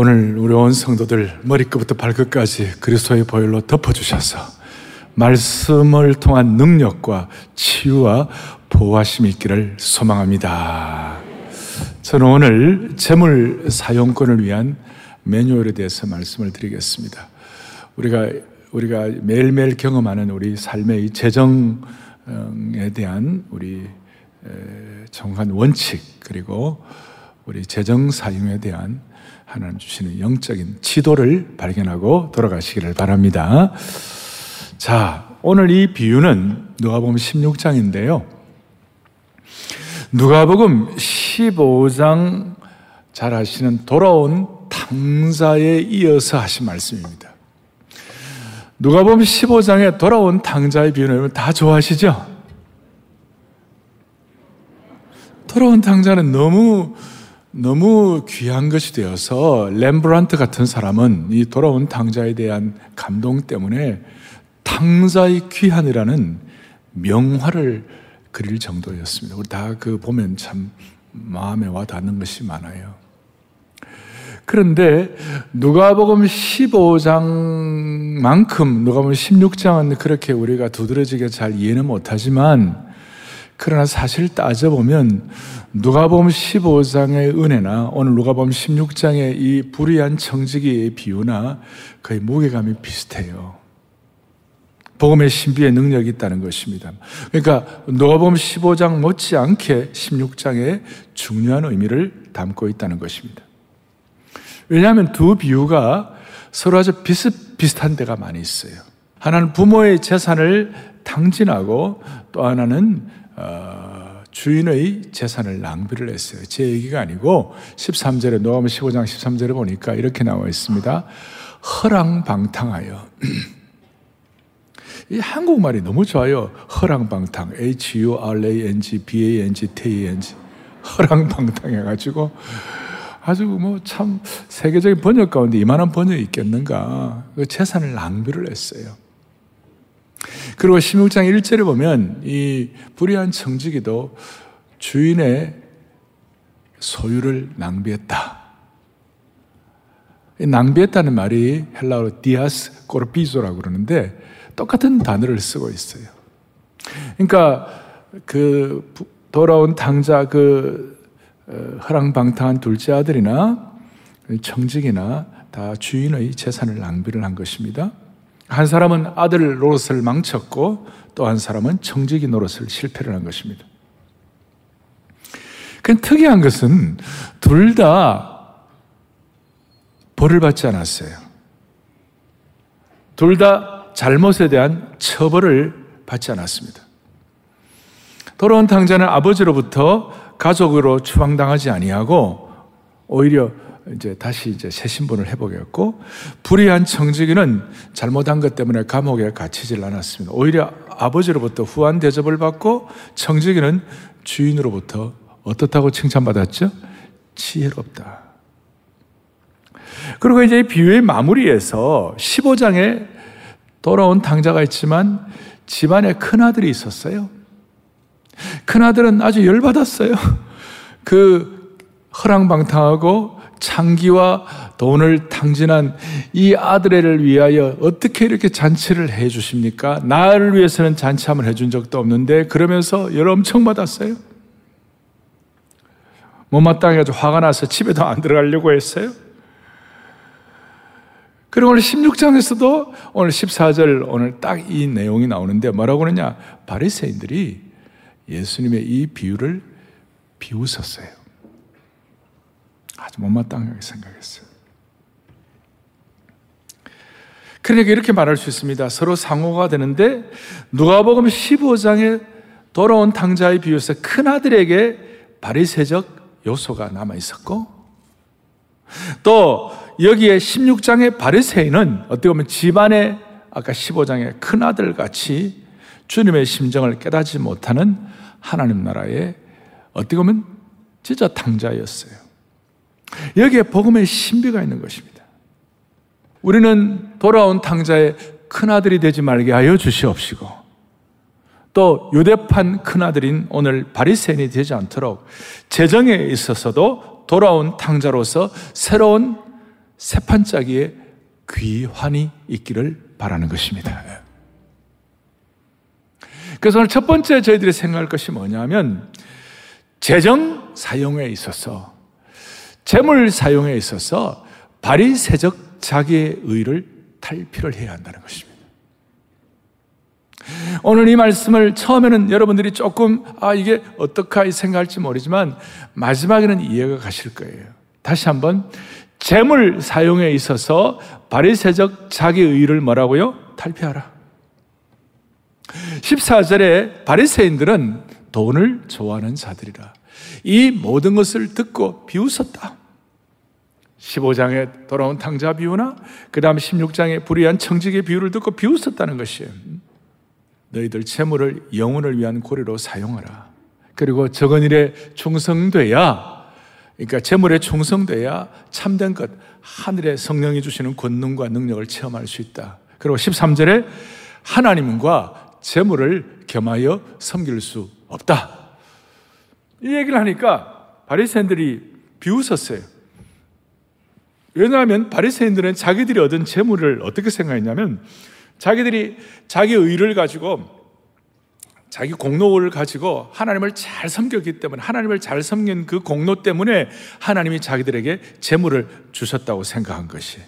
오늘 우리 온 성도들 머리끝부터 발끝까지 그리스도의 보혈로 덮어주셔서 말씀을 통한 능력과 치유와 보호하심이 있기를 소망합니다. 저는 오늘 재물 사용권을 위한 매뉴얼에 대해서 말씀을 드리겠습니다. 우리가 우리가 매일매일 경험하는 우리 삶의 재정에 대한 우리 정한 원칙 그리고 우리 재정 사용에 대한 하나님 주시는 영적인 지도를 발견하고 돌아가시기를 바랍니다. 자, 오늘 이 비유는 누가복음 16장인데요. 누가복음 15장 잘 아시는 돌아온 탕자에 이어서 하신 말씀입니다. 누가복음 15장에 돌아온 탕자의 비유는 다 좋아하시죠? 돌아온 탕자는 너무 너무 귀한 것이 되어서 렘브란트 같은 사람은 이 돌아온 탕자에 대한 감동 때문에 탕자의 귀한이라는 명화를 그릴 정도였습니다. 우리 다 그 보면 참 마음에 와 닿는 것이 많아요. 그런데 누가복음 15장만큼 누가복음 16장은 그렇게 우리가 두드러지게 잘 이해는 못하지만 그러나 사실 따져보면 누가복음 15장의 은혜나 오늘 누가복음 16장의 이 불의한 청지기의 비유나 거의 무게감이 비슷해요. 복음의 신비의 능력이 있다는 것입니다. 그러니까 누가복음 15장 못지않게 16장에 중요한 의미를 담고 있다는 것입니다. 왜냐하면 두 비유가 서로 아주 비슷 비슷한 데가 많이 있어요. 하나는 부모의 재산을 탕진하고 또 하나는 어, 주인의 재산을 낭비를 했어요. 제 얘기가 아니고 13절에 노아문 15장 13절에 보니까 이렇게 나와 있습니다. 허랑방탕하여 이 한국말이 너무 좋아요. 허랑방탕 H-U-R-A-N-G B-A-N-G T-A-N-G 허랑방탕해 가지고 아주 뭐 참 세계적인 번역 가운데 이만한 번역이 있겠는가 그 재산을 낭비를 했어요. 그리고 16장 1절에 보면 이 불의한 청지기도 주인의 소유를 낭비했다. 낭비했다는 말이 헬라어로 디아스 꼬르피조라고 그러는데 똑같은 단어를 쓰고 있어요. 그러니까 그 돌아온 당자 그 어, 허랑방탕한 둘째 아들이나 청직이나 다 주인의 재산을 낭비를 한 것입니다. 한 사람은 아들 노릇을 망쳤고 또 한 사람은 청지기 노릇을 실패를 한 것입니다. 그 특이한 것은 둘 다 벌을 받지 않았어요. 둘 다 잘못에 대한 처벌을 받지 않았습니다. 돌아온 탕자는 아버지로부터 가족으로 추방당하지 아니하고 오히려 이제 다시 이제 새 신분을 해보겠고 불의한 청지기는 잘못한 것 때문에 감옥에 갇히질 않았습니다. 오히려 아버지로부터 후한 대접을 받고 청지기는 주인으로부터 어떻다고 칭찬받았죠? 지혜롭다. 그리고 이제 비유의 마무리에서 15장에 돌아온 당자가 있지만 집안에 큰아들이 있었어요. 큰아들은 아주 열받았어요. 그 허랑방탕하고 창기와 돈을 탕진한 이 아들애를 위하여 어떻게 이렇게 잔치를 해 주십니까? 나를 위해서는 잔치 한번 해준 적도 없는데 그러면서 열 엄청 받았어요. 못마땅해가지고 화가 나서 집에도 안 들어가려고 했어요. 그리고 오늘 16장에서도 오늘 14절 오늘 딱 이 내용이 나오는데 뭐라고 그러냐? 바리새인들이 예수님의 이 비유를 비웃었어요. 아주 못마땅하게 생각했어요. 그러니까 이렇게 말할 수 있습니다. 서로 상호가 되는데 누가복음 15장에 돌아온 탕자의 비유에서 큰 아들에게 바리새적 요소가 남아 있었고 또 여기에 16장의 바리새인은 어떻게 보면 집안의 아까 15장의 큰 아들 같이 주님의 심정을 깨닫지 못하는 하나님 나라의 어떻게 보면 진짜 탕자였어요. 여기에 복음의 신비가 있는 것입니다. 우리는 돌아온 탕자의 큰아들이 되지 말게 하여 주시옵시고 또 유대판 큰아들인 오늘 바리새인이 되지 않도록 재정에 있어서도 돌아온 탕자로서 새로운 세판짜기에 귀환이 있기를 바라는 것입니다. 그래서 오늘 첫 번째 저희들이 생각할 것이 뭐냐면 재정 사용에 있어서 재물 사용에 있어서 바리새적 자기의 의를 탈피를 해야 한다는 것입니다. 오늘 이 말씀을 처음에는 여러분들이 조금 아 이게 어떡하 생각할지 모르지만 마지막에는 이해가 가실 거예요. 다시 한번 재물 사용에 있어서 바리새적 자기 의를 뭐라고요? 탈피하라. 14절에 바리새인들은 돈을 좋아하는 자들이라. 이 모든 것을 듣고 비웃었다. 15장에 돌아온 탕자 비유나 그 다음 16장에 불의한 청직의 비유를 듣고 비웃었다는 것이에요. 너희들 재물을 영혼을 위한 고리로 사용하라. 그리고 적은 일에 충성돼야 그러니까 재물에 충성돼야 참된 것 하늘의 성령이 주시는 권능과 능력을 체험할 수 있다. 그리고 13절에 하나님과 재물을 겸하여 섬길 수 없다. 이 얘기를 하니까 바리새인들이 비웃었어요. 왜냐하면 바리새인들은 자기들이 얻은 재물을 어떻게 생각했냐면 자기들이 자기 의를 가지고 자기 공로를 가지고 하나님을 잘 섬겼기 때문에 하나님을 잘 섬긴 그 공로 때문에 하나님이 자기들에게 재물을 주셨다고 생각한 것이.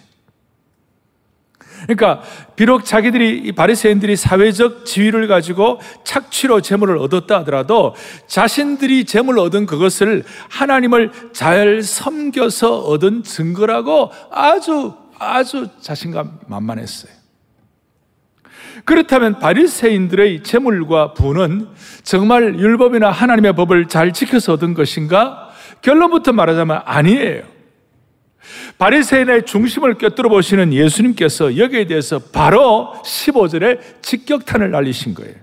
그러니까 비록 자기들이 이 바리새인들이 사회적 지위를 가지고 착취로 재물을 얻었다 하더라도 자신들이 재물을 얻은 그것을 하나님을 잘 섬겨서 얻은 증거라고 아주 아주 자신감 만만했어요. 그렇다면 바리새인들의 재물과 부는 정말 율법이나 하나님의 법을 잘 지켜서 얻은 것인가? 결론부터 말하자면 아니에요. 바리새인의 중심을 꿰뚫어 보시는 예수님께서 여기에 대해서 바로 15절에 직격탄을 날리신 거예요.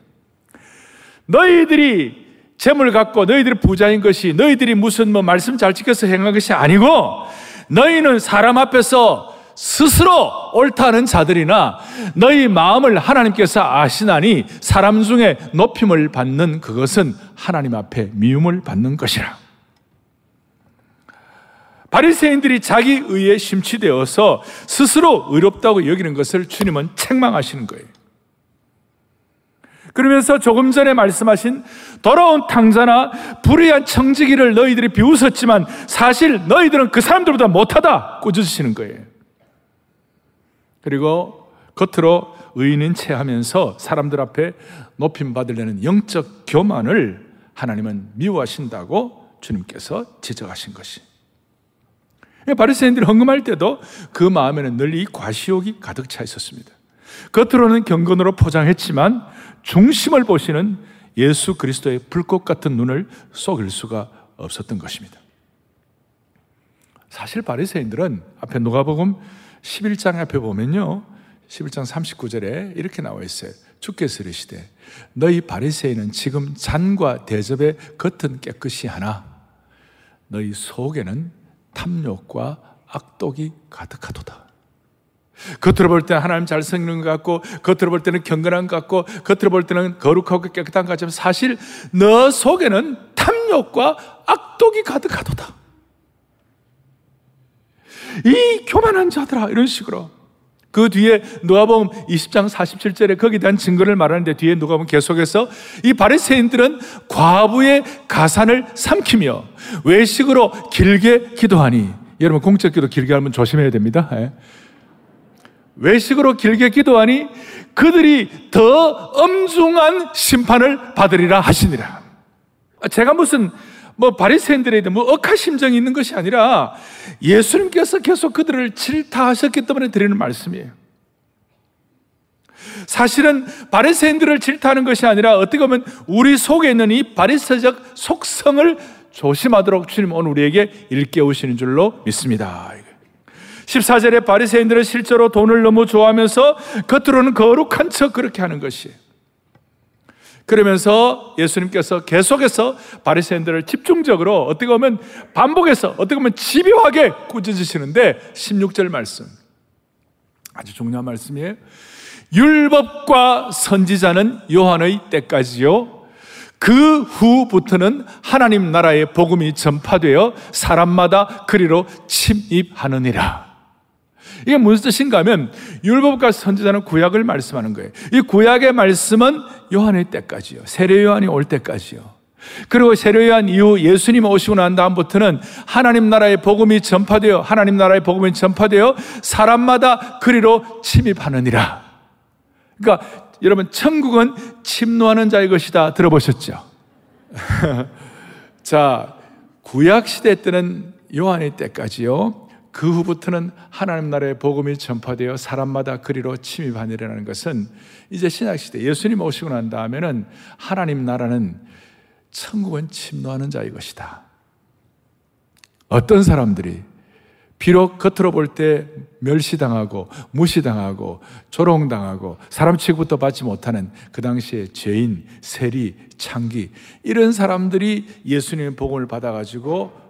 너희들이 재물 갖고 너희들이 부자인 것이 너희들이 무슨 뭐 말씀 잘 지켜서 행한 것이 아니고 너희는 사람 앞에서 스스로 옳다는 자들이나 너희 마음을 하나님께서 아시나니 사람 중에 높임을 받는 그것은 하나님 앞에 미움을 받는 것이라. 바리새인들이 자기 의에 심취되어서 스스로 의롭다고 여기는 것을 주님은 책망하시는 거예요. 그러면서 조금 전에 말씀하신 더러운 탕자나 불의한 청지기를 너희들이 비웃었지만 사실 너희들은 그 사람들보다 못하다 꾸짖으시는 거예요. 그리고 겉으로 의인인 채 하면서 사람들 앞에 높임 받으려는 영적 교만을 하나님은 미워하신다고 주님께서 지적하신 것이. 바리새인들이 헌금할 때도 그 마음에는 늘 이 과시욕이 가득 차 있었습니다. 겉으로는 경건으로 포장했지만 중심을 보시는 예수 그리스도의 불꽃 같은 눈을 쏘길 수가 없었던 것입니다. 사실 바리새인들은 앞에 누가복음 11장 앞에 보면요. 11장 39절에 이렇게 나와 있어요. 주께서 이르시되 너희 바리새인은 지금 잔과 대접의 겉은 깨끗이 하나 너희 속에는 탐욕과 악독이 가득하도다. 겉으로 볼 때는 하나님 잘 섬기는 것 같고, 겉으로 볼 때는 경건한 것 같고, 겉으로 볼 때는 거룩하고 깨끗한 것 같지만 사실 너 속에는 탐욕과 악독이 가득하도다. 이 교만한 자들아 이런 식으로 그 뒤에 누가복음 20장 47절에 거기에 대한 증거를 말하는데 뒤에 누가복음 계속해서 이 바리새인들은 과부의 가산을 삼키며 외식으로 길게 기도하니 여러분 공적 기도 길게 하면 조심해야 됩니다. 예. 외식으로 길게 기도하니 그들이 더 엄중한 심판을 받으리라 하시니라. 제가 무슨 뭐 바리새인들에 대한 뭐 억하 심정이 있는 것이 아니라 예수님께서 계속 그들을 질타하셨기 때문에 드리는 말씀이에요. 사실은 바리새인들을 질타하는 것이 아니라 어떻게 보면 우리 속에 있는 이 바리새적 속성을 조심하도록 주님 오늘 우리에게 일깨우시는 줄로 믿습니다. 14절에 바리새인들은 실제로 돈을 너무 좋아하면서 겉으로는 거룩한 척 그렇게 하는 것이에요. 그러면서 예수님께서 계속해서 바리새인들을 집중적으로 어떻게 보면 반복해서 어떻게 보면 집요하게 꾸짖으시는데 16절 말씀 아주 중요한 말씀이에요. 율법과 선지자는 요한의 때까지요. 그 후부터는 하나님 나라의 복음이 전파되어 사람마다 그리로 침입하느니라. 이게 무슨 뜻인가 하면 율법과 선지자는 구약을 말씀하는 거예요. 이 구약의 말씀은 요한의 때까지요. 세례 요한이 올 때까지요. 그리고 세례 요한 이후 예수님 오시고 난 다음부터는 하나님 나라의 복음이 전파되어 하나님 나라의 복음이 전파되어 사람마다 그리로 침입하느니라. 그러니까 여러분 천국은 침노하는 자의 것이다 들어보셨죠? 자, 구약 시대 때는 요한의 때까지요. 그 후부터는 하나님 나라의 복음이 전파되어 사람마다 그리로 침입하느라는 것은 이제 신약 시대 예수님 오시고 난 다음에는 하나님 나라는 천국은 침노하는 자의 것이다. 어떤 사람들이 비록 겉으로 볼 때 멸시당하고 무시당하고 조롱당하고 사람 취급도 받지 못하는 그 당시에 죄인, 세리, 창기 이런 사람들이 예수님의 복음을 받아가지고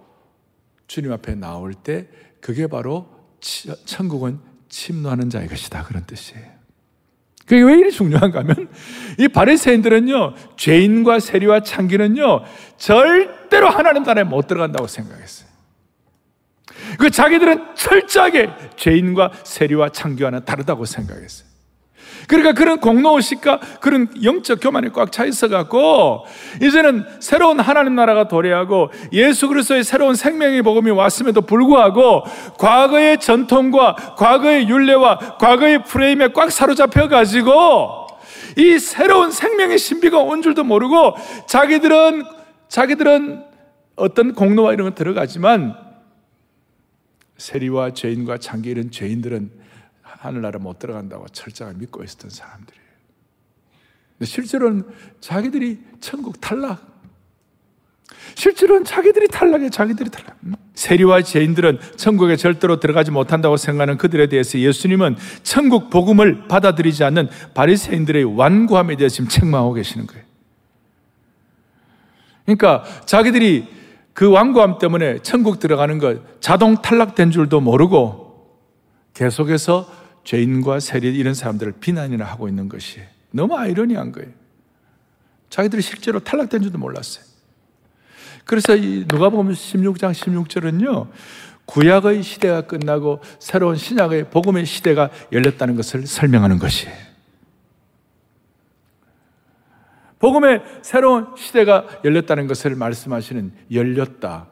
주님 앞에 나올 때 그게 바로 천국은 침노하는 자의 것이다 그런 뜻이에요. 그게 왜 이리 중요한가 하면 이 바리새인들은요 죄인과 세리와 창기는요 절대로 하나님 나라에 못 들어간다고 생각했어요. 그 자기들은 철저하게 죄인과 세리와 창기와는 다르다고 생각했어요. 그러니까 그런 공로의식과 그런 영적 교만이 꽉 차 있어갖고, 이제는 새로운 하나님 나라가 도래하고, 예수 그리스도의 새로운 생명의 복음이 왔음에도 불구하고, 과거의 전통과 과거의 윤례와 과거의 프레임에 꽉 사로잡혀가지고, 이 새로운 생명의 신비가 온 줄도 모르고, 자기들은, 자기들은 어떤 공로와 이런 거 들어가지만, 세리와 죄인과 창기 이런 죄인들은 하늘나라 못 들어간다고 철저하게 믿고 있었던 사람들이에요. 근데 실제로는 자기들이 천국 탈락. 실제로는 자기들이 탈락해, 자기들이 탈락. 세리와 죄인들은 천국에 절대로 들어가지 못한다고 생각하는 그들에 대해서 예수님은 천국 복음을 받아들이지 않는 바리새인들의 완고함에 대해서 지금 책망하고 계시는 거예요. 그러니까 자기들이 그 완고함 때문에 천국 들어가는 것 자동 탈락된 줄도 모르고 계속해서 죄인과 세리 이런 사람들을 비난이나 하고 있는 것이 너무 아이러니한 거예요. 자기들이 실제로 탈락된 줄도 몰랐어요. 그래서 이 누가 보면 16장 16절은요. 구약의 시대가 끝나고 새로운 신약의 복음의 시대가 열렸다는 것을 설명하는 것이에요. 복음의 새로운 시대가 열렸다는 것을 말씀하시는 열렸다.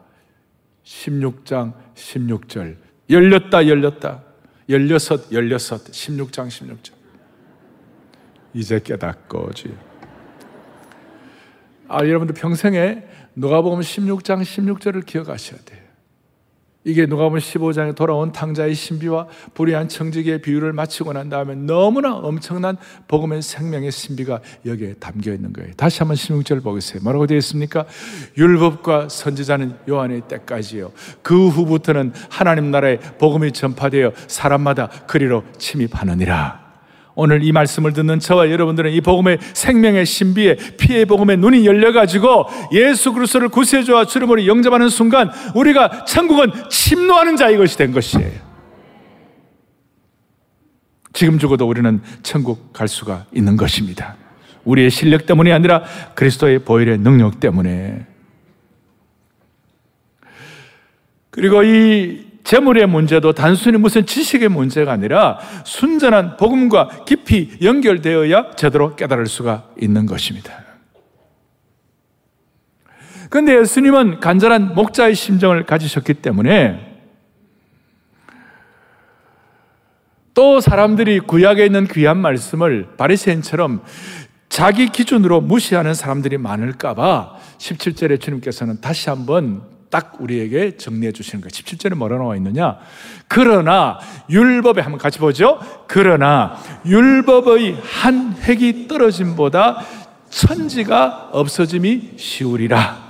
16장 16절. 열렸다, 열렸다. 열여섯, 열여섯, 16장, 16절. 이제 깨닫고 주 아, 여러분들 평생에 누가복음 16장, 16절을 기억하셔야 돼요. 이게 누가복음 15장에 돌아온 탕자의 신비와 불의한 청지기의 비유를 마치고 난 다음에 너무나 엄청난 복음의 생명의 신비가 여기에 담겨 있는 거예요. 다시 한번 16절 보겠어요. 뭐라고 되어 있습니까? 율법과 선지자는 요한의 때까지요. 그 후부터는 하나님 나라의 복음이 전파되어 사람마다 그리로 침입하느니라. 오늘 이 말씀을 듣는 저와 여러분들은 이 복음의 생명의 신비에 피의 복음의 눈이 열려가지고 예수 그리스도를 구세주와 주름으로 영접하는 순간 우리가 천국은 침노하는 자의 것이 된 것이에요. 지금 죽어도 우리는 천국 갈 수가 있는 것입니다. 우리의 실력 때문이 아니라 그리스도의 보혈의 능력 때문에. 그리고 이 재물의 문제도 단순히 무슨 지식의 문제가 아니라 순전한 복음과 깊이 연결되어야 제대로 깨달을 수가 있는 것입니다. 그런데 예수님은 간절한 목자의 심정을 가지셨기 때문에 또 사람들이 구약에 있는 귀한 말씀을 바리새인처럼 자기 기준으로 무시하는 사람들이 많을까봐 17절에 주님께서는 다시 한번 딱 우리에게 정리해 주시는 거예요. 17절에 뭐라 나와 있느냐? 그러나 율법에 한번 같이 보죠. 그러나 율법의 한 획이 떨어짐보다 천지가 없어짐이 쉬우리라.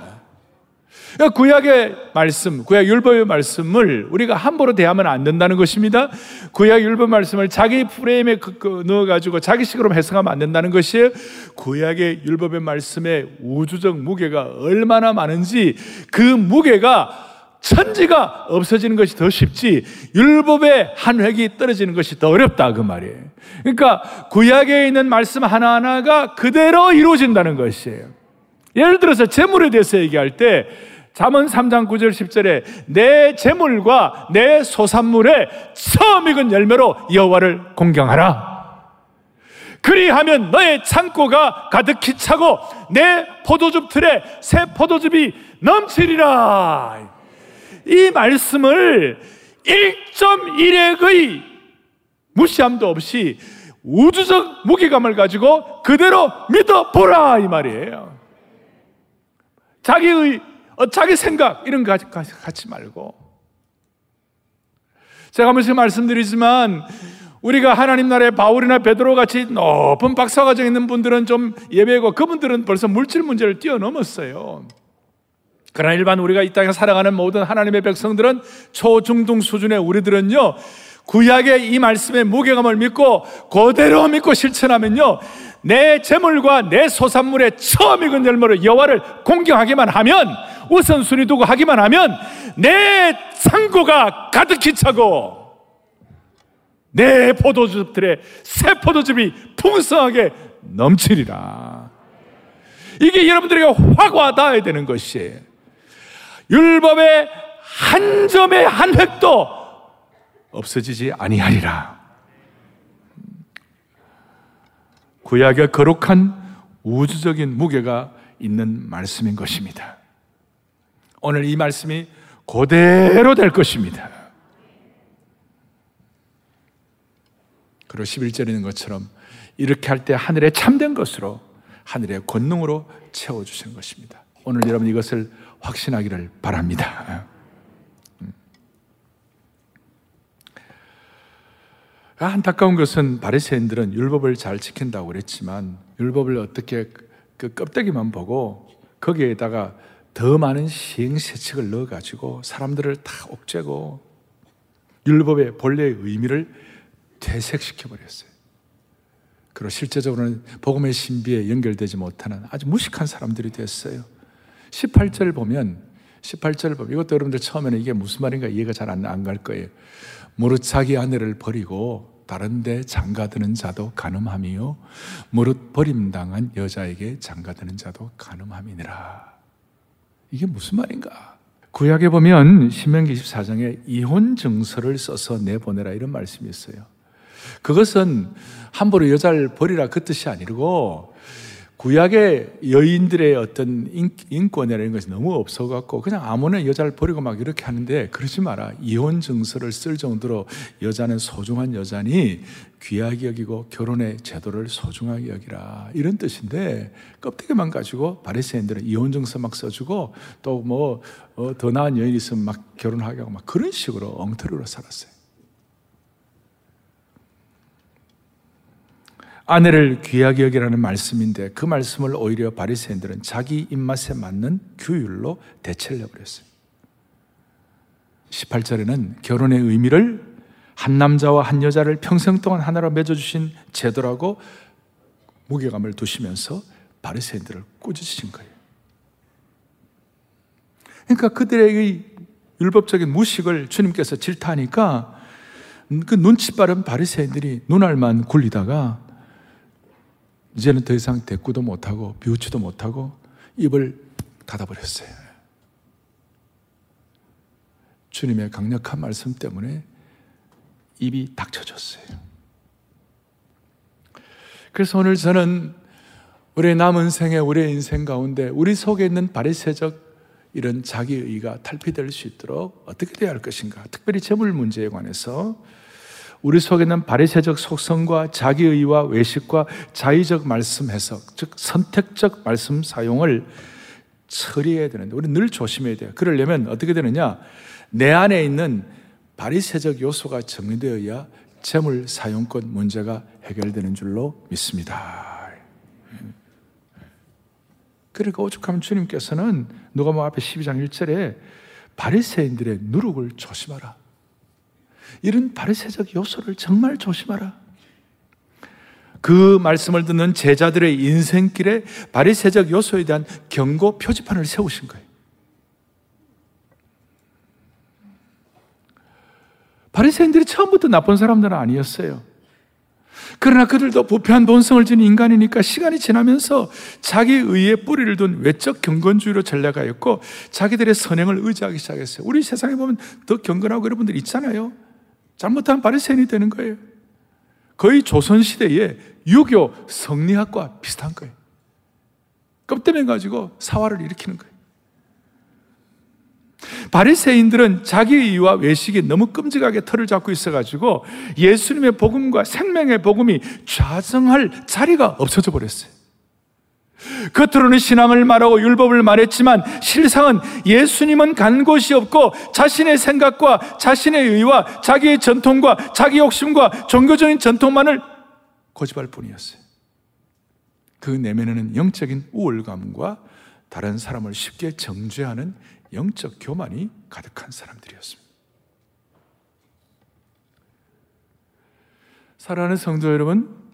구약의 말씀, 구약 율법의 말씀을 우리가 함부로 대하면 안 된다는 것입니다. 구약 율법 말씀을 자기 프레임에 그, 그, 넣어가지고 자기 식으로 해석하면 안 된다는 것이에요. 구약의 율법의 말씀의 우주적 무게가 얼마나 많은지 그 무게가 천지가 없어지는 것이 더 쉽지 율법의 한 획이 떨어지는 것이 더 어렵다 그 말이에요. 그러니까 구약에 있는 말씀 하나하나가 그대로 이루어진다는 것이에요. 예를 들어서 재물에 대해서 얘기할 때 잠언 3장 9절 10절에 내 재물과 내 소산물에 처음 익은 열매로 여호와를 공경하라. 그리하면 너의 창고가 가득히 차고 내 포도즙 틀에 새 포도즙이 넘치리라. 이 말씀을 1.1액의 무시함도 없이 우주적 무게감을 가지고 그대로 믿어보라 이 말이에요. 자기의 어, 자기 생각 이런 거 갖지 말고 제가 한번 말씀드리지만 우리가 하나님 나라의 바울이나 베드로 같이 높은 박사과정 있는 분들은 좀 예배고 그분들은 벌써 물질 문제를 뛰어넘었어요. 그러나 일반 우리가 이 땅에 살아가는 모든 하나님의 백성들은 초중등 수준의 우리들은요, 구약의 이 말씀의 무게감을 믿고 그대로 믿고 실천하면요, 내 재물과 내 소산물의 처음 익은 열매로 여호와를 공경하기만 하면 우선순위 두고 하기만 하면 내 창고가 가득히 차고 내 포도즙들의 새 포도즙이 풍성하게 넘치리라. 이게 여러분들에게 확 와닿아야 되는 것이에요. 율법의 한 점의 한 획도 없어지지 아니하리라. 구약의 거룩한 우주적인 무게가 있는 말씀인 것입니다. 오늘 이 말씀이 그대로 될 것입니다. 그리고 11절에 있는 것처럼 이렇게 할 때 하늘에 참된 것으로 하늘의 권능으로 채워주신 것입니다. 오늘 여러분 이것을 확신하기를 바랍니다. 안타까운 것은 바리새인들은 율법을 잘 지킨다고 그랬지만 율법을 어떻게 그 껍데기만 보고 거기에다가 더 많은 시행세칙을 넣어가지고 사람들을 다 옥죄고 율법의 본래의 의미를 퇴색시켜 버렸어요. 그리고 실제적으로는 복음의 신비에 연결되지 못하는 아주 무식한 사람들이 됐어요. 18절 보면 18절 보면 이것도 여러분들 처음에는 이게 무슨 말인가 이해가 잘 안 갈 거예요. 무릇 자기 아내를 버리고 다른데 장가드는 자도 가늠함이요 무릇 버림당한 여자에게 장가드는 자도 가늠함이니라. 이게 무슨 말인가? 구약에 보면 신명기 24장에 이혼 증서를 써서 내보내라 이런 말씀이 있어요. 그것은 함부로 여자를 버리라 그 뜻이 아니고 구약의 여인들의 어떤 인권이라는 것이 너무 없어갖고 그냥 아무나 여자를 버리고 막 이렇게 하는데 그러지 마라. 이혼 증서를 쓸 정도로 여자는 소중한 여자니 귀하게 여기고 결혼의 제도를 소중하게 여기라. 이런 뜻인데 껍데기만 가지고 바리새인들은 이혼 증서 막 써주고 또 뭐더 어, 나은 여인 있으면 막 결혼하게 하고 막 그런 식으로 엉터리로 살았어요. 아내를 귀하게 여기라는 말씀인데 그 말씀을 오히려 바리새인들은 자기 입맛에 맞는 규율로 대체를 해버렸어요. 18절에는 결혼의 의미를 한 남자와 한 여자를 평생 동안 하나로 맺어주신 제도라고 무게감을 두시면서 바리새인들을 꾸짖으신 거예요. 그러니까 그들의 율법적인 무식을 주님께서 질타하니까 그 눈치 빠른 바리새인들이 눈알만 굴리다가 이제는 더 이상 대꾸도 못하고 비우치도 못하고 입을 닫아버렸어요. 주님의 강력한 말씀 때문에 입이 닥쳐졌어요. 그래서 오늘 저는 우리의 남은 생에 우리의 인생 가운데 우리 속에 있는 바리새적 이런 자기의가 탈피될 수 있도록 어떻게 되어야 할 것인가? 특별히 재물 문제에 관해서 우리 속에는 바리새적 속성과 자기의와 외식과 자의적 말씀 해석, 즉 선택적 말씀 사용을 처리해야 되는데 우리 늘 조심해야 돼요. 그러려면 어떻게 되느냐? 내 안에 있는 바리새적 요소가 정리되어야 재물 사용권 문제가 해결되는 줄로 믿습니다. 그러니까 오죽하면 주님께서는 누가 뭐 앞에 12장 1절에 바리새인들의 누룩을 조심하라. 이런 바리새적 요소를 정말 조심하라. 그 말씀을 듣는 제자들의 인생길에 바리새적 요소에 대한 경고 표지판을 세우신 거예요. 바리새인들이 처음부터 나쁜 사람들은 아니었어요. 그러나 그들도 부패한 본성을 지닌 인간이니까 시간이 지나면서 자기 의에 뿌리를 둔 외적 경건주의로 전략하였고 자기들의 선행을 의지하기 시작했어요. 우리 세상에 보면 더 경건하고 이런 분들 있잖아요. 잘못하면 바리새인이 되는 거예요. 거의 조선 시대에 유교 성리학과 비슷한 거예요. 껍데매 가지고 사활을 일으키는 거예요. 바리새인들은 자기 의와 외식이 너무 끔찍하게 털을 잡고 있어가지고 예수님의 복음과 생명의 복음이 좌성할 자리가 없어져 버렸어요. 겉으로는 신앙을 말하고 율법을 말했지만 실상은 예수님은 간 곳이 없고 자신의 생각과 자신의 의와 자기의 전통과 자기 욕심과 종교적인 전통만을 고집할 뿐이었어요. 그 내면에는 영적인 우월감과 다른 사람을 쉽게 정죄하는 영적 교만이 가득한 사람들이었습니다. 사랑하는 성도 여러분,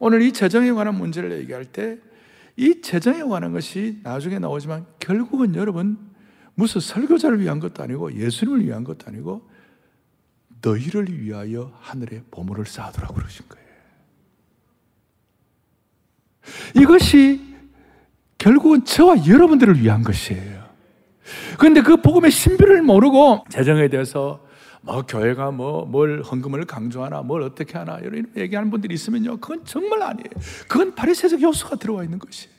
오늘 이 재정에 관한 문제를 얘기할 때 이 재정에 관한 것이 나중에 나오지만 결국은 여러분 무슨 설교자를 위한 것도 아니고 예수님을 위한 것도 아니고 너희를 위하여 하늘에 보물을 쌓아두라고 그러신 거예요. 이것이 결국은 저와 여러분들을 위한 것이에요. 그런데 그 복음의 신비를 모르고 재정에 대해서 뭐 교회가 뭐 뭘 헌금을 강조하나 뭘 어떻게 하나 이런 얘기하는 분들이 있으면요 그건 정말 아니에요. 그건 바리새적 요소가 들어와 있는 것이에요.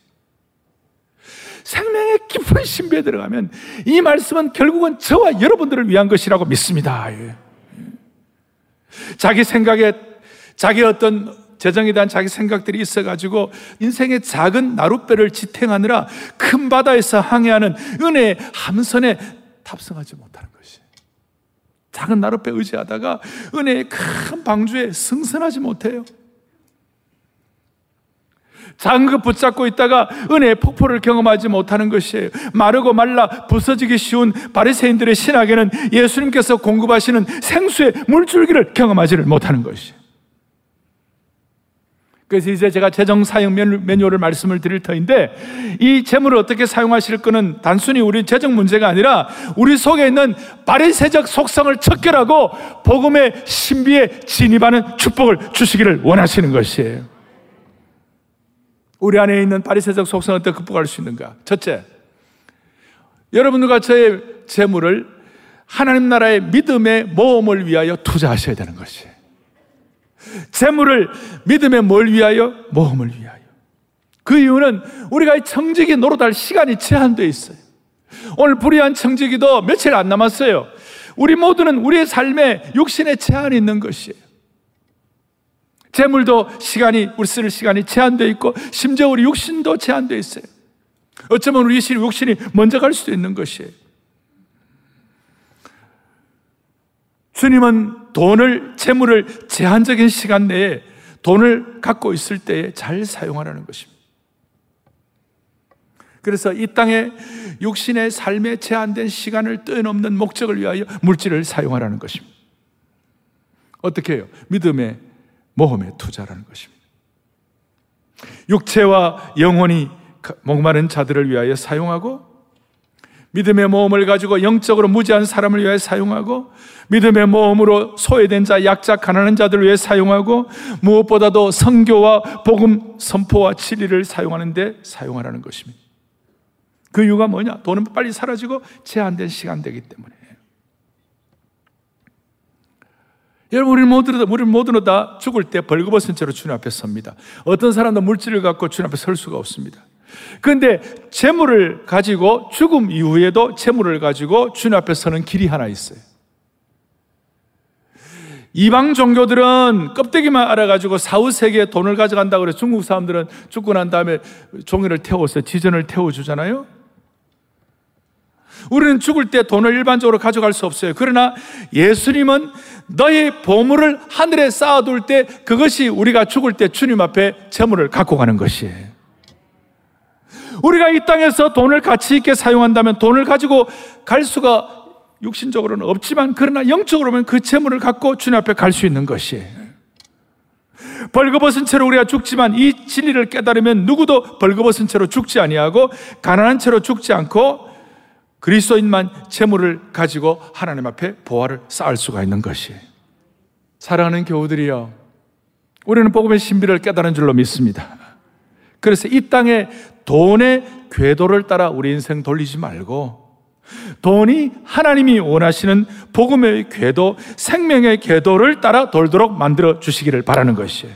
생명의 깊은 신비에 들어가면 이 말씀은 결국은 저와 여러분들을 위한 것이라고 믿습니다. 예. 자기 생각에 자기 어떤 재정에 대한 자기 생각들이 있어가지고 인생의 작은 나룻배를 지탱하느라 큰 바다에서 항해하는 은혜의 함선에 탑승하지 못하는. 작은 나룻배 의지하다가 은혜의 큰 방주에 승선하지 못해요. 작은 것 붙잡고 있다가 은혜의 폭포를 경험하지 못하는 것이에요. 마르고 말라 부서지기 쉬운 바리새인들의 신학에는 예수님께서 공급하시는 생수의 물줄기를 경험하지를 못하는 것이에요. 그래서 이제 제가 재정 사용 매뉴얼을 말씀을 드릴 터인데 이 재물을 어떻게 사용하실 거는 단순히 우리 재정 문제가 아니라 우리 속에 있는 바리새적 속성을 척결하고 복음의 신비에 진입하는 축복을 주시기를 원하시는 것이에요. 우리 안에 있는 바리새적 속성을 어떻게 극복할 수 있는가? 첫째, 여러분들과 저의 재물을 하나님 나라의 믿음의 모험을 위하여 투자하셔야 되는 것이에요. 재물을 믿음의 뭘 위하여? 모험을 위하여. 그 이유는 우리가 이 청지기 노릇할 시간이 제한되어 있어요. 오늘 불의한 청지기도 며칠 안 남았어요. 우리 모두는 우리의 삶에 육신에 제한이 있는 것이에요. 재물도 시간이, 우리 쓸 시간이 제한되어 있고, 심지어 우리 육신도 제한되어 있어요. 어쩌면 우리 육신이 먼저 갈 수도 있는 것이에요. 주님은 돈을, 재물을 제한적인 시간 내에 돈을 갖고 있을 때에 잘 사용하라는 것입니다. 그래서 이 땅에 육신의 삶에 제한된 시간을 뛰어넘는 목적을 위하여 물질을 사용하라는 것입니다. 어떻게 해요? 믿음의 모험에 투자라는 것입니다. 육체와 영혼이 목마른 자들을 위하여 사용하고 믿음의 모험을 가지고 영적으로 무지한 사람을 위해 사용하고 믿음의 모험으로 소외된 자, 약자, 가난한 자들을 위해 사용하고 무엇보다도 성교와 복음 선포와 진리를 사용하는 데 사용하라는 것입니다. 그 이유가 뭐냐? 돈은 빨리 사라지고 제한된 시간 되기 때문에. 여러분, 우리 모두, 우리 모두는 다 죽을 때 벌거벗은 채로 주님 앞에 섭니다. 어떤 사람도 물질을 갖고 주님 앞에 설 수가 없습니다. 그런데 재물을 가지고 죽음 이후에도 재물을 가지고 주님 앞에 서는 길이 하나 있어요. 이방 종교들은 껍데기만 알아가지고 사후세계에 돈을 가져간다고 그래 중국 사람들은 죽고 난 다음에 종이를 태워서 지전을 태워주잖아요. 우리는 죽을 때 돈을 일반적으로 가져갈 수 없어요. 그러나 예수님은 너의 보물을 하늘에 쌓아둘 때 그것이 우리가 죽을 때 주님 앞에 재물을 갖고 가는 것이에요. 우리가 이 땅에서 돈을 가치 있게 사용한다면 돈을 가지고 갈 수가 육신적으로는 없지만 그러나 영적으로는 그 재물을 갖고 주님 앞에 갈 수 있는 것이에요. 벌거벗은 채로 우리가 죽지만 이 진리를 깨달으면 누구도 벌거벗은 채로 죽지 아니하고 가난한 채로 죽지 않고 그리스도인만 재물을 가지고 하나님 앞에 보화를 쌓을 수가 있는 것이에요. 사랑하는 교우들이여 우리는 복음의 신비를 깨달은 줄로 믿습니다. 그래서 이 땅에 돈의 궤도를 따라 우리 인생 돌리지 말고 돈이 하나님이 원하시는 복음의 궤도, 생명의 궤도를 따라 돌도록 만들어 주시기를 바라는 것이에요.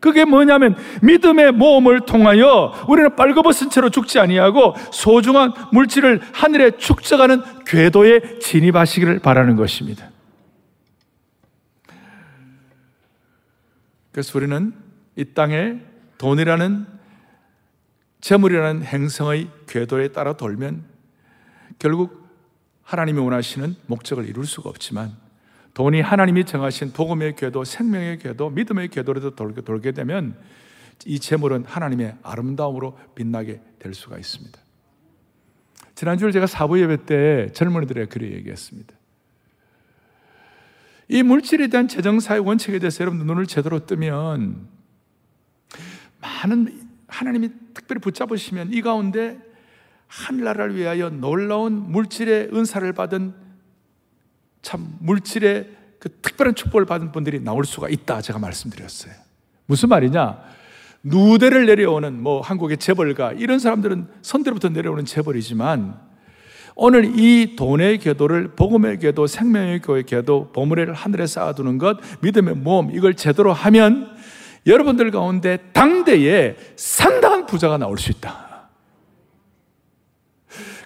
그게 뭐냐면 믿음의 모험을 통하여 우리는 빨개벗은 채로 죽지 아니하고 소중한 물질을 하늘에 축적하는 궤도에 진입하시기를 바라는 것입니다. 그래서 우리는 이 땅에 돈이라는 재물이라는 행성의 궤도에 따라 돌면 결국 하나님이 원하시는 목적을 이룰 수가 없지만 돈이 하나님이 정하신 복음의 궤도, 생명의 궤도, 믿음의 궤도로 돌게, 돌게 되면 이 재물은 하나님의 아름다움으로 빛나게 될 수가 있습니다. 지난주에 제가 사부 예배 때 젊은이들에게 그렇게 얘기했습니다. 이 물질에 대한 재정사의 원칙에 대해서 여러분 눈을 제대로 뜨면 많은 하나님이 특별히 붙잡으시면 이 가운데 하늘나라를 위하여 놀라운 물질의 은사를 받은 참 물질의 그 특별한 축복을 받은 분들이 나올 수가 있다 제가 말씀드렸어요. 무슨 말이냐? 누대를 내려오는 뭐 한국의 재벌가 이런 사람들은 선대로부터 내려오는 재벌이지만 오늘 이 돈의 궤도를 복음의 궤도, 생명의 궤도, 보물을 하늘에 쌓아두는 것, 믿음의 모험 이걸 제대로 하면 여러분들 가운데 당대에 상당한 부자가 나올 수 있다.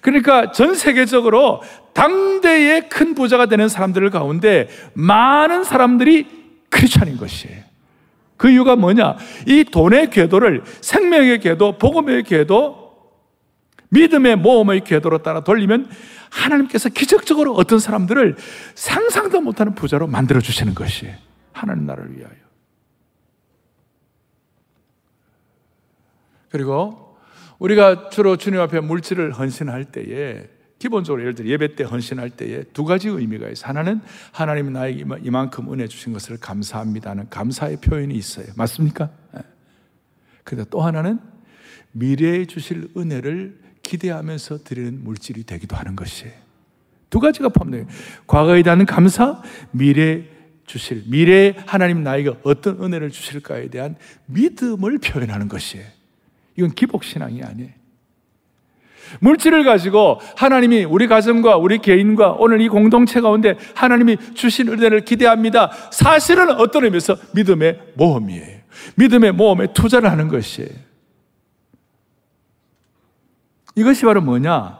그러니까 전 세계적으로 당대의 큰 부자가 되는 사람들 가운데 많은 사람들이 크리스천인 것이에요. 그 이유가 뭐냐? 이 돈의 궤도를 생명의 궤도, 복음의 궤도, 믿음의 모험의 궤도로 따라 돌리면 하나님께서 기적적으로 어떤 사람들을 상상도 못하는 부자로 만들어 주시는 것이에요. 하나님 나라를 위하여. 그리고 우리가 주로 주님 앞에 물질을 헌신할 때에 기본적으로 예를 들어 예배 때 헌신할 때에 두 가지 의미가 있어요. 하나는 하나님이 나에게 이만큼 은혜 주신 것을 감사합니다는 감사의 표현이 있어요. 맞습니까? 그런데 예. 또 하나는 미래에 주실 은혜를 기대하면서 드리는 물질이 되기도 하는 것이에요. 두 가지가 포함돼요. 과거에 대한 감사, 미래 주실, 미래에 하나님 나에게 어떤 은혜를 주실까에 대한 믿음을 표현하는 것이에요. 이건 기복신앙이 아니에요. 물질을 가지고 하나님이 우리 가정과 우리 개인과 오늘 이 공동체 가운데 하나님이 주신 은혜를 기대합니다. 사실은 어떤 의미에서 믿음의 모험이에요. 믿음의 모험에 투자를 하는 것이에요. 이것이 바로 뭐냐?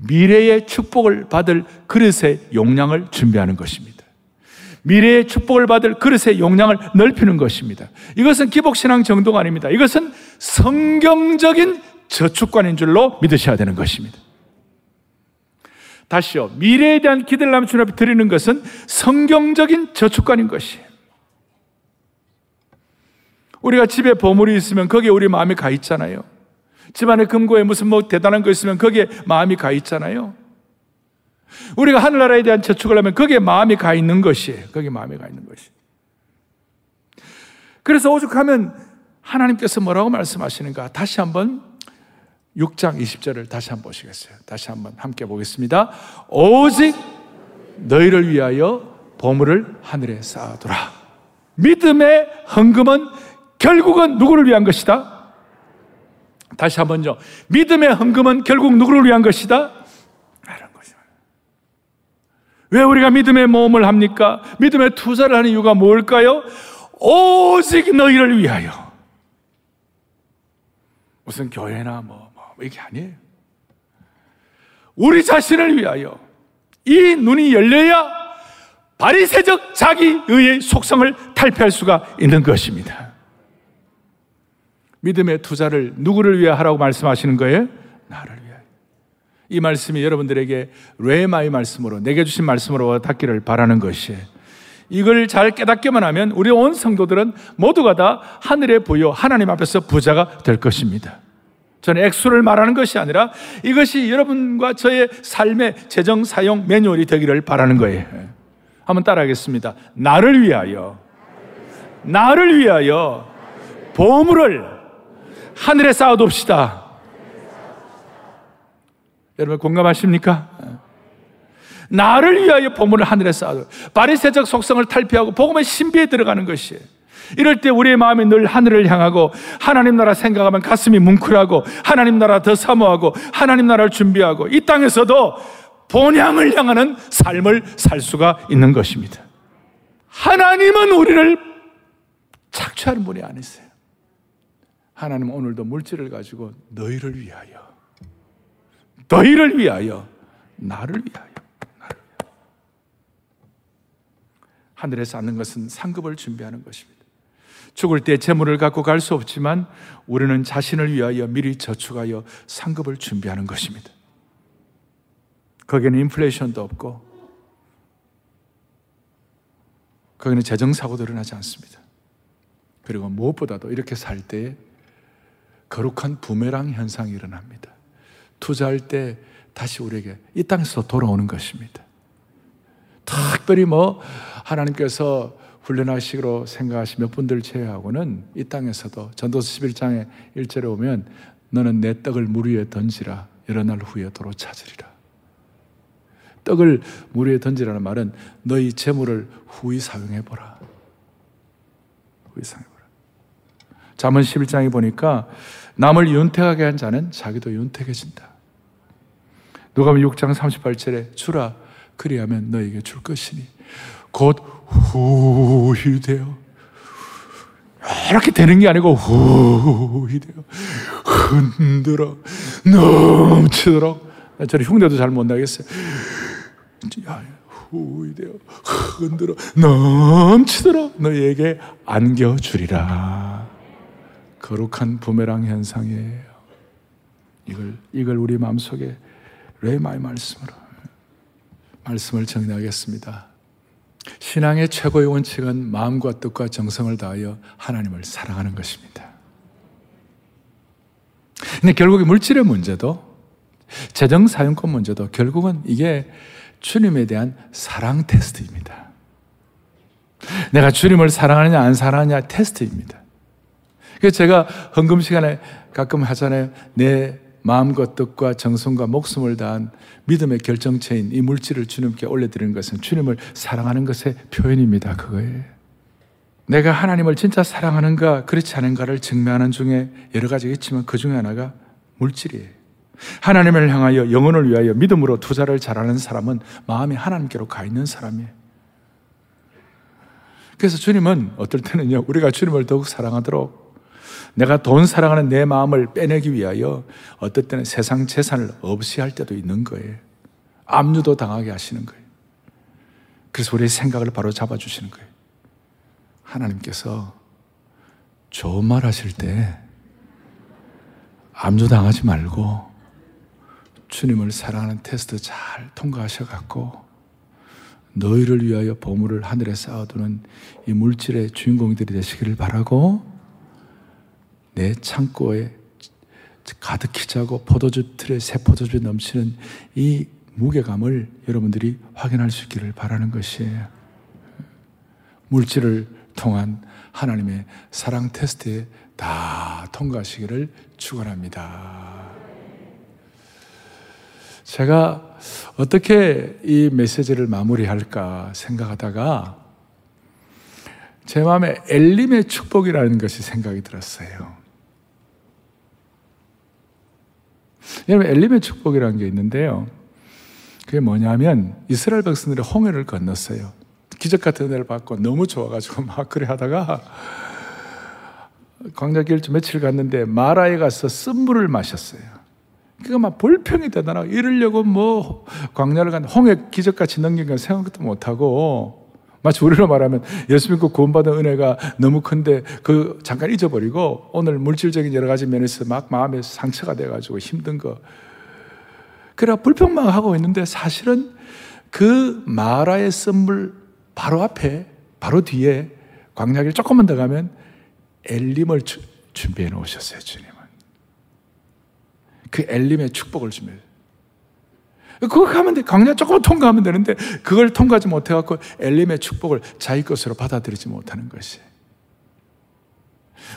미래의 축복을 받을 그릇의 용량을 준비하는 것입니다. 미래의 축복을 받을 그릇의 용량을 넓히는 것입니다. 이것은 기복신앙 정도가 아닙니다. 이것은 성경적인 저축관인 줄로 믿으셔야 되는 것입니다. 다시요. 미래에 대한 기대를 주님 앞에 드리는 것은 성경적인 저축관인 것이에요. 우리가 집에 보물이 있으면 거기에 우리 마음이 가 있잖아요. 집안에 금고에 무슨 뭐 대단한 거 있으면 거기에 마음이 가 있잖아요. 우리가 하늘나라에 대한 저축을 하면 거기에 마음이 가 있는 것이에요. 거기에 마음이 가 있는 것이. 그래서 오죽하면 하나님께서 뭐라고 말씀하시는가? 다시 한번 6장 20절을 다시 한번 보시겠어요? 다시 한번 함께 보겠습니다. 오직 너희를 위하여 보물을 하늘에 쌓아두라. 믿음의 헌금은 결국은 누구를 위한 것이다? 다시 한번요. 믿음의 헌금은 결국 누구를 위한 것이다? 왜 우리가 믿음의 모험을 합니까? 믿음의 투자를 하는 이유가 뭘까요? 오직 너희를 위하여. 무슨 교회나 뭐, 뭐, 이게 아니에요. 우리 자신을 위하여. 이 눈이 열려야 바리새적 자기의 속성을 탈피할 수가 있는 것입니다. 믿음의 투자를 누구를 위해 하라고 말씀하시는 거예요? 나를 이 말씀이 여러분들에게 레마의 말씀으로 내게 주신 말씀으로 닿기를 바라는 것이에요. 이걸 잘 깨닫기만 하면 우리 온 성도들은 모두가 다 하늘의 부여 하나님 앞에서 부자가 될 것입니다. 저는 액수를 말하는 것이 아니라 이것이 여러분과 저의 삶의 재정 사용 매뉴얼이 되기를 바라는 거예요. 한번 따라하겠습니다. 나를 위하여, 나를 위하여 보물을 하늘에 쌓아둡시다. 여러분 공감하십니까? 나를 위하여 보물을 하늘에 쌓아 바리새적 속성을 탈피하고 복음의 신비에 들어가는 것이에요. 이럴 때 우리의 마음이 늘 하늘을 향하고 하나님 나라 생각하면 가슴이 뭉클하고 하나님 나라 더 사모하고 하나님 나라를 준비하고 이 땅에서도 본향을 향하는 삶을 살 수가 있는 것입니다. 하나님은 우리를 착취하는 분이 아니세요. 하나님 오늘도 물질을 가지고 너희를 위하여, 너희를 위하여, 나를 위하여, 나를 위하여. 하늘에서 얻는 것은 상급을 준비하는 것입니다. 죽을 때 재물을 갖고 갈 수 없지만 우리는 자신을 위하여 미리 저축하여 상급을 준비하는 것입니다. 거기는 인플레이션도 없고 거기는 재정사고도 일어나지 않습니다. 그리고 무엇보다도 이렇게 살 때 거룩한 부메랑 현상이 일어납니다. 투자할 때 다시 우리에게 이 땅에서 돌아오는 것입니다. 특별히 뭐 하나님께서 훈련하시기로 생각하시 몇 분들 제외하고는 이 땅에서도 전도서 11장에 1절에 오면 너는 내 떡을 물 위에 던지라 여러 날 후에 도로 찾으리라. 떡을 물 위에 던지라는 말은 너희 재물을 후히 사용해 보라. 후히 사용해 보라. 잠언 11장에 보니까 남을 윤택하게 한 자는 자기도 윤택해진다. 누가복음 6장 38절에 주라 그리하면 너에게 줄 것이니 곧 후히 되어 이렇게 되는 게 아니고 후히 되어 흔들어 넘치도록 저리 흉내도 잘 못 나겠어요. 후히 되어 흔들어 넘치도록 너에게 안겨주리라. 거룩한 부메랑 현상이에요. 이걸 이걸 우리 마음속에 레마의 말씀으로 말씀을 정리하겠습니다. 신앙의 최고의 원칙은 마음과 뜻과 정성을 다하여 하나님을 사랑하는 것입니다. 근데 결국에 물질의 문제도 재정 사용권 문제도 결국은 이게 주님에 대한 사랑 테스트입니다. 내가 주님을 사랑하느냐 안 사랑하느냐 테스트입니다. 그래서 제가 헌금 시간에 가끔 하잖아요. 내 마음과 뜻과 정성과 목숨을 다한 믿음의 결정체인 이 물질을 주님께 올려드리는 것은 주님을 사랑하는 것의 표현입니다. 그거예요. 내가 하나님을 진짜 사랑하는가, 그렇지 않은가를 증명하는 중에 여러 가지 있지만 그 중에 하나가 물질이에요. 하나님을 향하여 영혼을 위하여 믿음으로 투자를 잘하는 사람은 마음이 하나님께로 가 있는 사람이에요. 그래서 주님은 어떨 때는요, 우리가 주님을 더욱 사랑하도록 내가 돈 사랑하는 내 마음을 빼내기 위하여 어떨 때는 세상 재산을 없이 할 때도 있는 거예요. 압류도 당하게 하시는 거예요. 그래서 우리의 생각을 바로 잡아주시는 거예요. 하나님께서 좋은 말 하실 때 압류 당하지 말고 주님을 사랑하는 테스트 잘 통과하셔갖고 너희를 위하여 보물을 하늘에 쌓아두는 이 물질의 주인공들이 되시기를 바라고 내 창고에 가득히 자고 포도주 틀에 새 포도주 넘치는 이 무게감을 여러분들이 확인할 수 있기를 바라는 것이에요. 물질을 통한 하나님의 사랑 테스트에 다 통과하시기를 축원합니다. 제가 어떻게 이 메시지를 마무리할까 생각하다가 제 마음에 엘림의 축복이라는 것이 생각이 들었어요. 여러분 엘림의 축복이라는 게 있는데요. 그게 뭐냐면 이스라엘 백성들이 홍해를 건넜어요. 기적 같은 은혜를 받고 너무 좋아가지고 막 그래 하다가 광야길 좀 며칠 갔는데 마라에 가서 쓴물을 마셨어요. 그가 막 불평이 되더라. 이러려고 뭐 광야를 간 홍해 기적같이 넘긴 건 생각도 못하고 마치 우리로 말하면 예수 믿고 구원받은 은혜가 너무 큰데 그 잠깐 잊어버리고 오늘 물질적인 여러 가지 면에서 막 마음에 상처가 돼가지고 힘든 거. 그래 불평만 하고 있는데 사실은 그 마라의 썸물 바로 앞에 바로 뒤에 광야길 조금만 더 가면 엘림을 주, 준비해 놓으셨어요 주님은. 그 엘림의 축복을 준비해. 그거 가면 돼. 광야 조금 통과하면 되는데 그걸 통과하지 못해갖고 엘림의 축복을 자기 것으로 받아들이지 못하는 것이.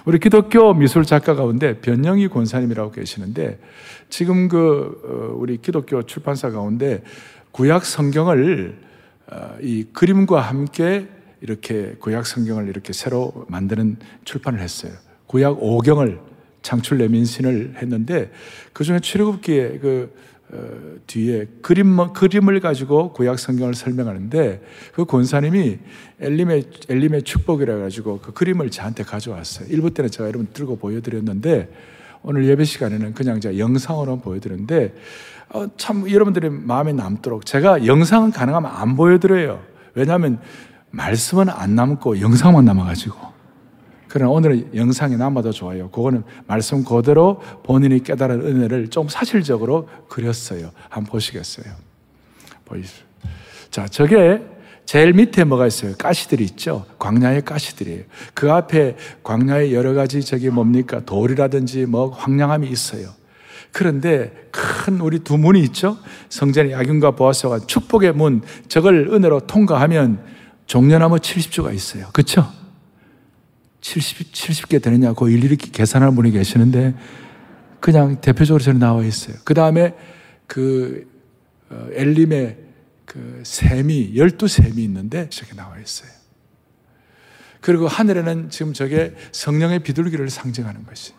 우리 기독교 미술 작가 가운데 변영희 권사님이라고 계시는데 지금 그 어, 우리 기독교 출판사 가운데 구약 성경을 어, 이 그림과 함께 이렇게 구약 성경을 이렇게 새로 만드는 출판을 했어요. 구약 5경을 창출 내민신을 했는데 그 중에 출애굽기에 그 어, 뒤에 그림 그림을 가지고 구약 성경을 설명하는데 그 권사님이 엘림의 엘림의 축복이라 가지고 그 그림을 저한테 가져왔어요. 일부 때는 제가 여러분 들고 보여드렸는데 오늘 예배 시간에는 그냥 제가 영상으로 보여드렸는데 어, 참 여러분들의 마음에 남도록 제가 영상은 가능하면 안 보여드려요. 왜냐하면 말씀은 안 남고 영상만 남아가지고. 그러나 오늘은 영상이 남아도 좋아요. 그거는 말씀 그대로 본인이 깨달은 은혜를 좀 사실적으로 그렸어요. 한번 보시겠어요? 보이죠? 자, 저게 제일 밑에 뭐가 있어요? 가시들이 있죠? 광야의 가시들이에요. 그 앞에 광야의 여러 가지 저기 뭡니까? 돌이라든지 뭐 황량함이 있어요. 그런데 큰 우리 두 문이 있죠? 성전의 야균과 보아스와 축복의 문, 저걸 은혜로 통과하면 종려나무 70주가 있어요. 그쵸? 70, 70개 되느냐고 일일이 계산하는 분이 계시는데 그냥 대표적으로 저는 나와 있어요. 그 다음에 그 어, 엘림의 그 샘이, 열두 샘이 있는데 저게 나와 있어요. 그리고 하늘에는 지금 저게 성령의 비둘기를 상징하는 것이.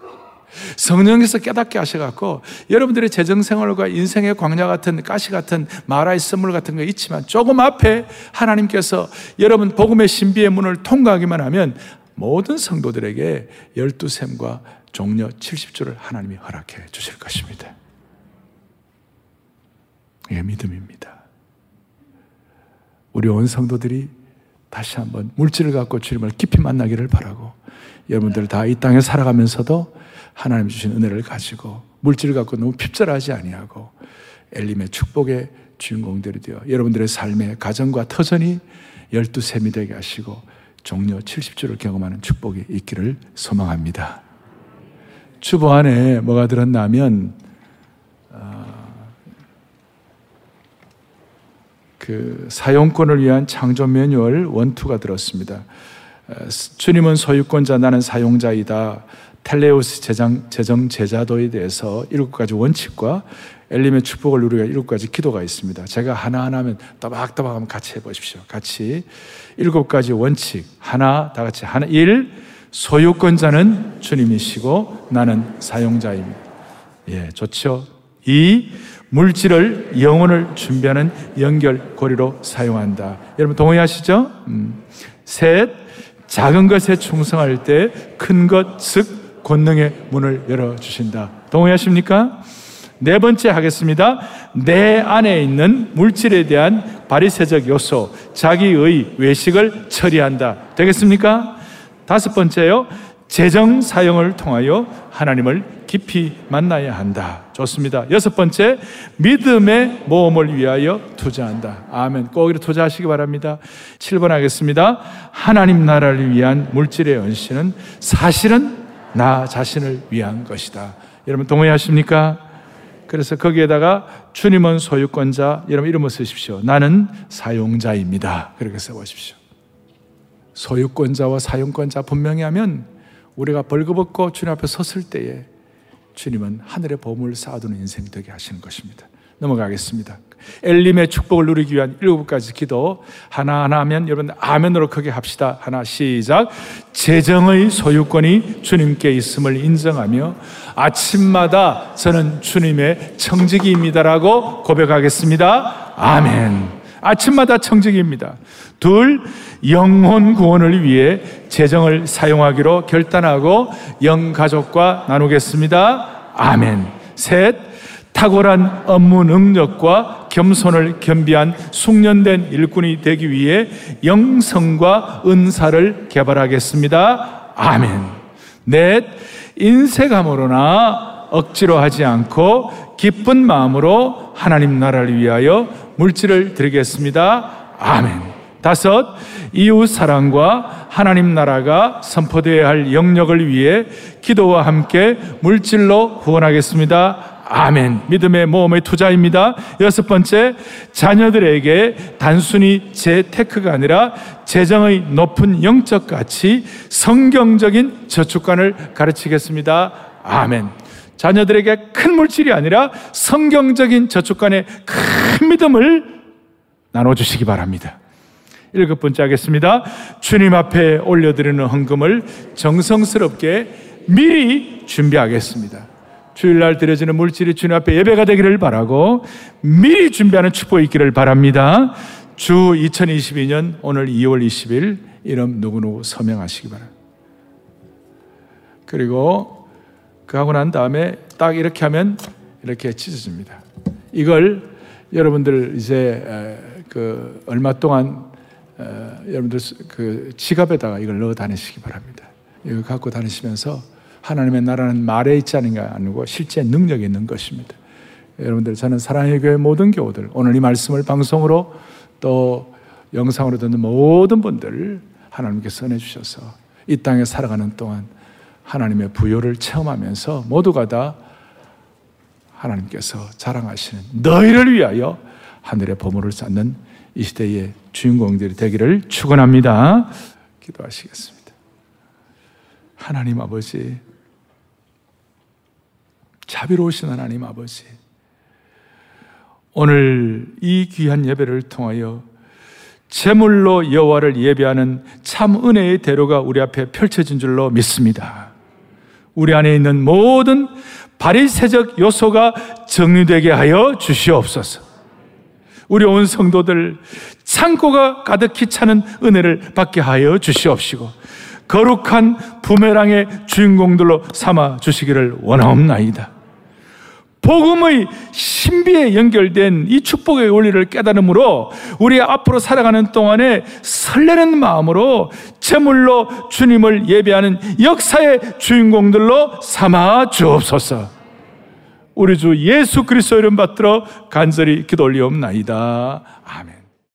성령께서 깨닫게 하셔갖고 여러분들의 재정생활과 인생의 광야 같은 가시 같은 마라의 선물 같은 거 있지만 조금 앞에 하나님께서 여러분 복음의 신비의 문을 통과하기만 하면 모든 성도들에게 열두 샘과 종려 70주를 하나님이 허락해 주실 것입니다. 이게 믿음입니다. 우리 온 성도들이 다시 한번 물질을 갖고 주님을 깊이 만나기를 바라고 여러분들 다 이 땅에 살아가면서도 하나님 주신 은혜를 가지고 물질을 갖고 너무 핍절하지 아니하고 엘림의 축복의 주인공들이 되어 여러분들의 삶의 가정과 터전이 열두 셈이 되게 하시고 종려 70주를 경험하는 축복이 있기를 소망합니다. 주보 안에 뭐가 들었나면 어, 그 사용권을 위한 창조 매뉴얼 원투가 들었습니다. 어, 주님은 소유권자 나는 사용자이다. 텔레오스 재정 제자도에 대해서 일곱 가지 원칙과 엘림의 축복을 누리기 일곱 가지 기도가 있습니다. 제가 하나하나 하면 따박따박 하면 같이 해보십시오. 같이 일곱 가지 원칙. 하나, 다 같이. 하나, 일, 소유권자는 주님이시고 나는 사용자입니다. 예, 좋죠. 이, 물질을 영혼을 준비하는 연결고리로 사용한다. 여러분 동의하시죠? 음. 셋, 작은 것에 충성할 때 큰 것, 즉 권능의 문을 열어주신다. 동의하십니까? 네 번째 하겠습니다. 내 안에 있는 물질에 대한 바리세적 요소, 자기의 외식을 처리한다. 되겠습니까? 다섯 번째요. 재정 사용을 통하여 하나님을 깊이 만나야 한다. 좋습니다. 여섯 번째, 믿음의 모험을 위하여 투자한다. 아멘. 꼭 이렇게 투자하시기 바랍니다. 7번 하겠습니다. 하나님 나라를 위한 물질의恩신은 사실은 나 자신을 위한 것이다. 여러분 동의하십니까? 그래서 거기에다가 주님은 소유권자, 여러분 이름을 쓰십시오. 나는 사용자입니다. 그렇게 써보십시오. 소유권자와 사용권자 분명히 하면 우리가 벌거벗고 주님 앞에 섰을 때에 주님은 하늘의 보물을 쌓아두는 인생 되게 하시는 것입니다. 넘어가겠습니다. 엘림의 축복을 누리기 위한 일곱 가지 기도 하나하나 하면 여러분 아멘으로 크게 합시다. 하나 시작. 재정의 소유권이 주님께 있음을 인정하며 아침마다 저는 주님의 청지기입니다라고 고백하겠습니다. 아멘. 아침마다 청지기입니다. 둘, 영혼 구원을 위해 재정을 사용하기로 결단하고 영가족과 나누겠습니다. 아멘. 셋, 탁월한 업무 능력과 겸손을 겸비한 숙련된 일꾼이 되기 위해 영성과 은사를 개발하겠습니다. 아멘. 넷, 인쇄감으로나 억지로 하지 않고 기쁜 마음으로 하나님 나라를 위하여 물질을 드리겠습니다. 아멘. 다섯, 이웃 사랑과 하나님 나라가 선포되어야 할 영역을 위해 기도와 함께 물질로 후원하겠습니다. 아멘. 믿음의 모험의 투자입니다. 여섯 번째, 자녀들에게 단순히 재 테크가 아니라 재정의 높은 영적 가치, 성경적인 저축관을 가르치겠습니다. 아멘. 자녀들에게 큰 물질이 아니라 성경적인 저축관의 큰 믿음을 나눠주시기 바랍니다. 일곱 번째 하겠습니다. 주님 앞에 올려드리는 헌금을 정성스럽게 미리 준비하겠습니다. 주일날 드려지는 물질이 주님 앞에 예배가 되기를 바라고 미리 준비하는 축복이 있기를 바랍니다. 주 2022년 오늘 2월 20일 이름 누구누구 서명하시기 바랍니다. 그리고 그 하고 난 다음에 딱 이렇게 하면 이렇게 찢어집니다. 이걸 여러분들 이제 그 얼마 동안 여러분들 그 지갑에다가 이걸 넣어 다니시기 바랍니다. 이거 갖고 다니시면서 하나님의 나라는 말에 있지 않은 게 아니고 실제 능력이 있는 것입니다. 여러분들 저는 사랑의 교회 모든 교우들 오늘 이 말씀을 방송으로 또 영상으로 듣는 모든 분들 하나님께 선해 주셔서 이 땅에 살아가는 동안 하나님의 부여를 체험하면서 모두가 다 하나님께서 자랑하시는 너희를 위하여 하늘의 보물을 쌓는 이 시대의 주인공들이 되기를 축원합니다. 기도하시겠습니다. 하나님 아버지 자비로우신 하나님 아버지 오늘 이 귀한 예배를 통하여 제물로 여호와를 예배하는 참 은혜의 대로가 우리 앞에 펼쳐진 줄로 믿습니다. 우리 안에 있는 모든 바리새적 요소가 정리되게 하여 주시옵소서. 우리 온 성도들 창고가 가득히 차는 은혜를 받게 하여 주시옵시고 거룩한 부메랑의 주인공들로 삼아 주시기를 원하옵나이다. 복음의 신비에 연결된 이 축복의 원리를 깨달음으로 우리 앞으로 살아가는 동안에 설레는 마음으로 제물로 주님을 예배하는 역사의 주인공들로 삼아 주옵소서. 우리 주 예수 그리스도 이름 받들어 간절히 기도 올리옵나이다. 아멘.